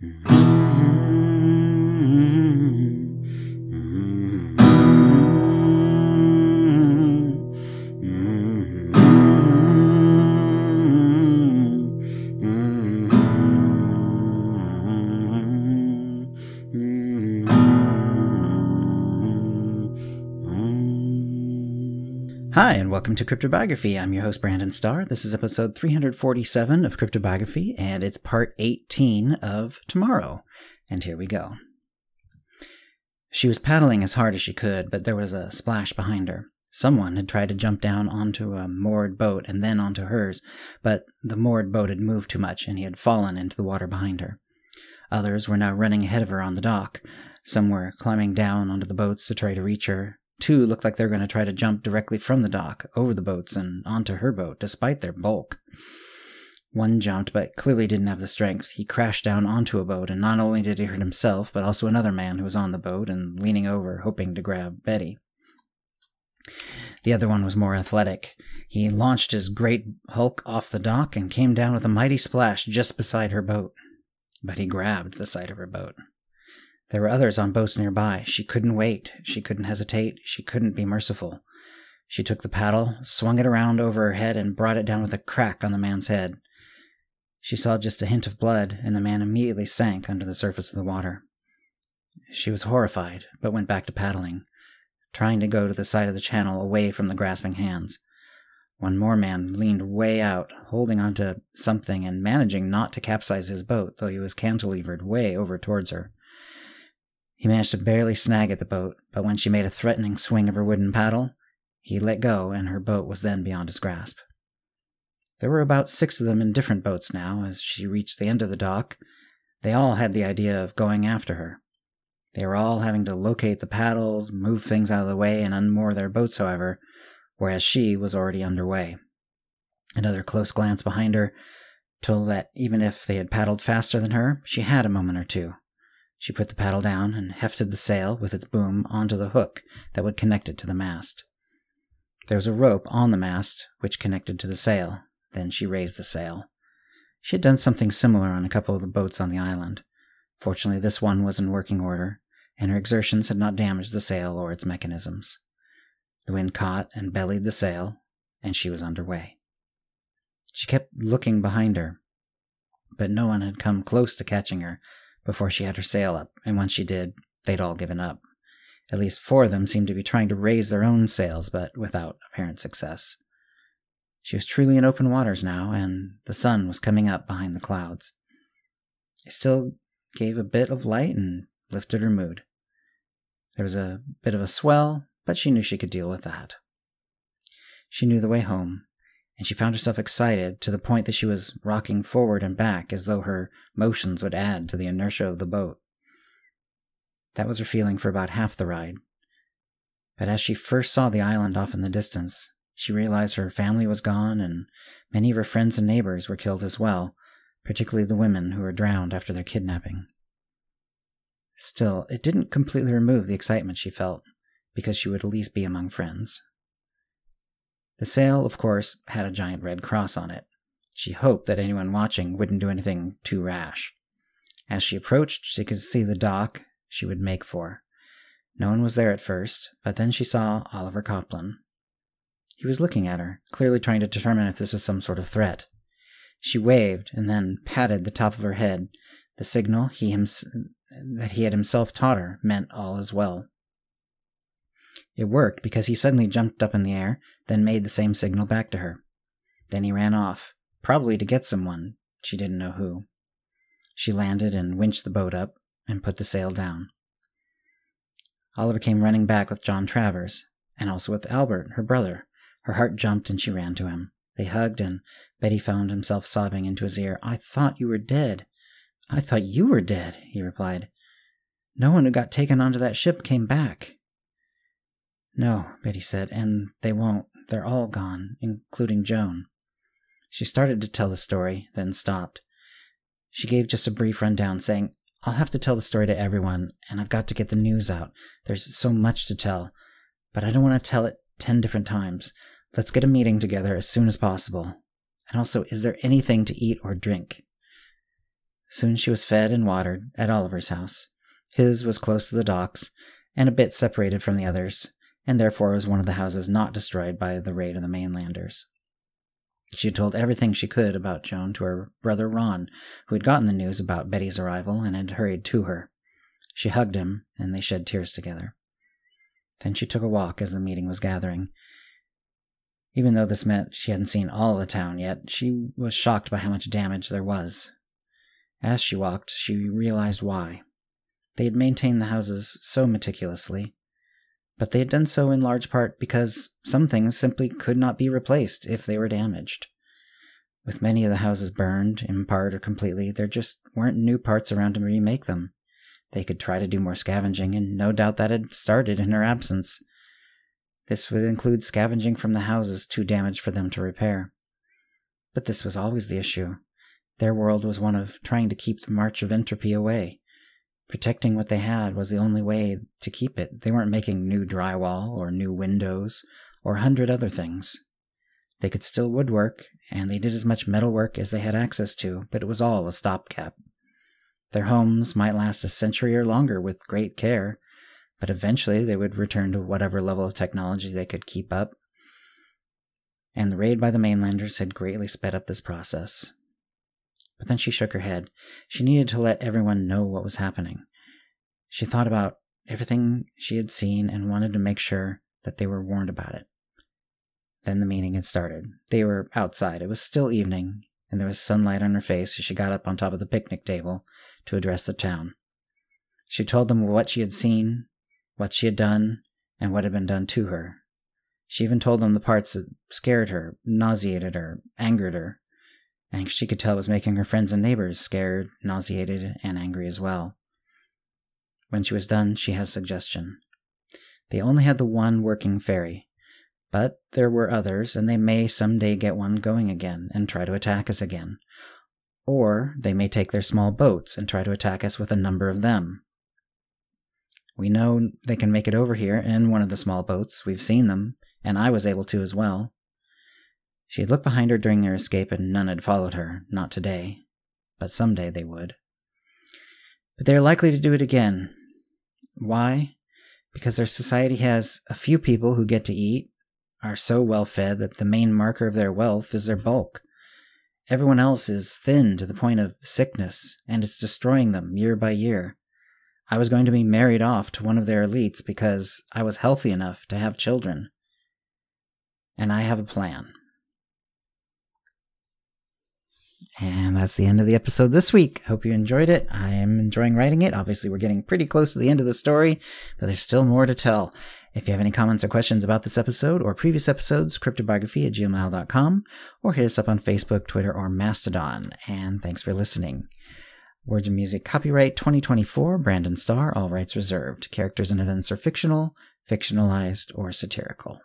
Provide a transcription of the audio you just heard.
Mm-hmm. Hi, and welcome to Cryptobiography. I'm your host, Brandon Starr. This is episode 347 of Cryptobiography, and it's part 18 of Tomorrow. And here we go. She was paddling as hard as she could, but there was a splash behind her. Someone had tried to jump down onto a moored boat and then onto hers, but the moored boat had moved too much and he had fallen into the water behind her. Others were now running ahead of her on the dock. Some were climbing down onto the boats to try to reach her, Two looked like they were going to try to jump directly from the dock, over the boats, and onto her boat, despite their bulk. One jumped, but clearly didn't have the strength. He crashed down onto a boat, and not only did he hurt himself, but also another man who was on the boat and leaning over, hoping to grab Betty. The other one was more athletic. He launched his great hulk off the dock and came down with a mighty splash just beside her boat. But he grabbed the side of her boat. There were others on boats nearby. She couldn't wait. She couldn't hesitate. She couldn't be merciful. She took the paddle, swung it around over her head, and brought it down with a crack on the man's head. She saw just a hint of blood, and the man immediately sank under the surface of the water. She was horrified, but went back to paddling, trying to go to the side of the channel away from the grasping hands. One more man leaned way out, holding onto something and managing not to capsize his boat, though he was cantilevered way over towards her. He managed to barely snag at the boat, but when she made a threatening swing of her wooden paddle, he let go and her boat was then beyond his grasp. There were about six of them in different boats now as she reached the end of the dock. They all had the idea of going after her. They were all having to locate the paddles, move things out of the way, and unmoor their boats, however, whereas she was already underway. Another close glance behind her told that even if they had paddled faster than her, she had a moment or two. She put the paddle down and hefted the sail with its boom onto the hook that would connect it to the mast. There was a rope on the mast which connected to the sail. Then she raised the sail. She had done something similar on a couple of the boats on the island. Fortunately, this one was in working order, and her exertions had not damaged the sail or its mechanisms. The wind caught and bellied the sail, and she was under way. She kept looking behind her, but no one had come close to catching her before she had her sail up, and when she did, they'd all given up. At least four of them seemed to be trying to raise their own sails, but without apparent success. She was truly in open waters now, and the sun was coming up behind the clouds. It still gave a bit of light and lifted her mood. There was a bit of a swell, but she knew she could deal with that. She knew the way home, and she found herself excited to the point that she was rocking forward and back as though her motions would add to the inertia of the boat. That was her feeling for about half the ride. But as she first saw the island off in the distance, she realized her family was gone and many of her friends and neighbors were killed as well, particularly the women who were drowned after their kidnapping. Still, it didn't completely remove the excitement she felt, because she would at least be among friends. The sail, of course, had a giant red cross on it. She hoped that anyone watching wouldn't do anything too rash. As she approached, she could see the dock she would make for. No one was there at first, but then she saw Oliver Copland. He was looking at her, clearly trying to determine if this was some sort of threat. She waved and then patted the top of her head. The signal he hims- that he had himself taught her meant all is well. It worked because he suddenly jumped up in the air, then made the same signal back to her. Then he ran off, probably to get someone, she didn't know who. She landed and winched the boat up and put the sail down. Oliver came running back with John Travers, and also with Albert, her brother. Her heart jumped and she ran to him. They hugged, and Betty found himself sobbing into his ear. I thought you were dead. I thought you were dead, he replied. No one who got taken onto that ship came back. No, Betty said, and they won't. They're all gone, including Joan. She started to tell the story, then stopped. She gave just a brief rundown, saying, I'll have to tell the story to everyone, and I've got to get the news out. There's so much to tell, but I don't want to tell it ten different times. Let's get a meeting together as soon as possible. And also, is there anything to eat or drink? Soon she was fed and watered at Oliver's house. His was close to the docks and a bit separated from the others, and therefore was one of the houses not destroyed by the raid of the mainlanders. She had told everything she could about Joan to her brother Ron, who had gotten the news about Betty's arrival and had hurried to her. She hugged him, and they shed tears together. Then she took a walk as the meeting was gathering. Even though this meant she hadn't seen all the town yet, she was shocked by how much damage there was. As she walked, she realized why. They had maintained the houses so meticulously, but they had done so in large part because some things simply could not be replaced if they were damaged. With many of the houses burned, in part or completely, there just weren't new parts around to remake them. They could try to do more scavenging, and no doubt that had started in her absence. This would include scavenging from the houses too damaged for them to repair. But this was always the issue. Their world was one of trying to keep the march of entropy away. Protecting what they had was the only way to keep it. They weren't making new drywall or new windows or a hundred other things. They could still woodwork, and they did as much metalwork as they had access to, but it was all a stopgap. Their homes might last a century or longer with great care, but eventually they would return to whatever level of technology they could keep up. And the raid by the mainlanders had greatly sped up this process. But then she shook her head. She needed to let everyone know what was happening. She thought about everything she had seen and wanted to make sure that they were warned about it. Then the meeting had started. They were outside. It was still evening, and there was sunlight on her face as she got up on top of the picnic table to address the town. She told them what she had seen, what she had done, and what had been done to her. She even told them the parts that scared her, nauseated her, angered her, and she could tell it was making her friends and neighbors scared, nauseated, and angry as well. When she was done, she had a suggestion. They only had the one working ferry, but there were others, and they may some day get one going again and try to attack us again. Or they may take their small boats and try to attack us with a number of them. We know they can make it over here in one of the small boats. We've seen them, and I was able to as well. She had looked behind her during their escape, and none had followed her, not today. But some day they would. But they are likely to do it again. Why? Because their society has a few people who get to eat, are so well fed that the main marker of their wealth is their bulk. Everyone else is thin to the point of sickness, and it's destroying them year by year. I was going to be married off to one of their elites because I was healthy enough to have children. And I have a plan. And that's the end of the episode this week. Hope you enjoyed it. I am enjoying writing it. Obviously, we're getting pretty close to the end of the story, but there's still more to tell. If you have any comments or questions about this episode or previous episodes, cryptobiography at gmail.com, or hit us up on Facebook, Twitter, or Mastodon. And thanks for listening. Words and Music copyright 2024, Brandon Starr, all rights reserved. Characters and events are fictional, fictionalized, or satirical.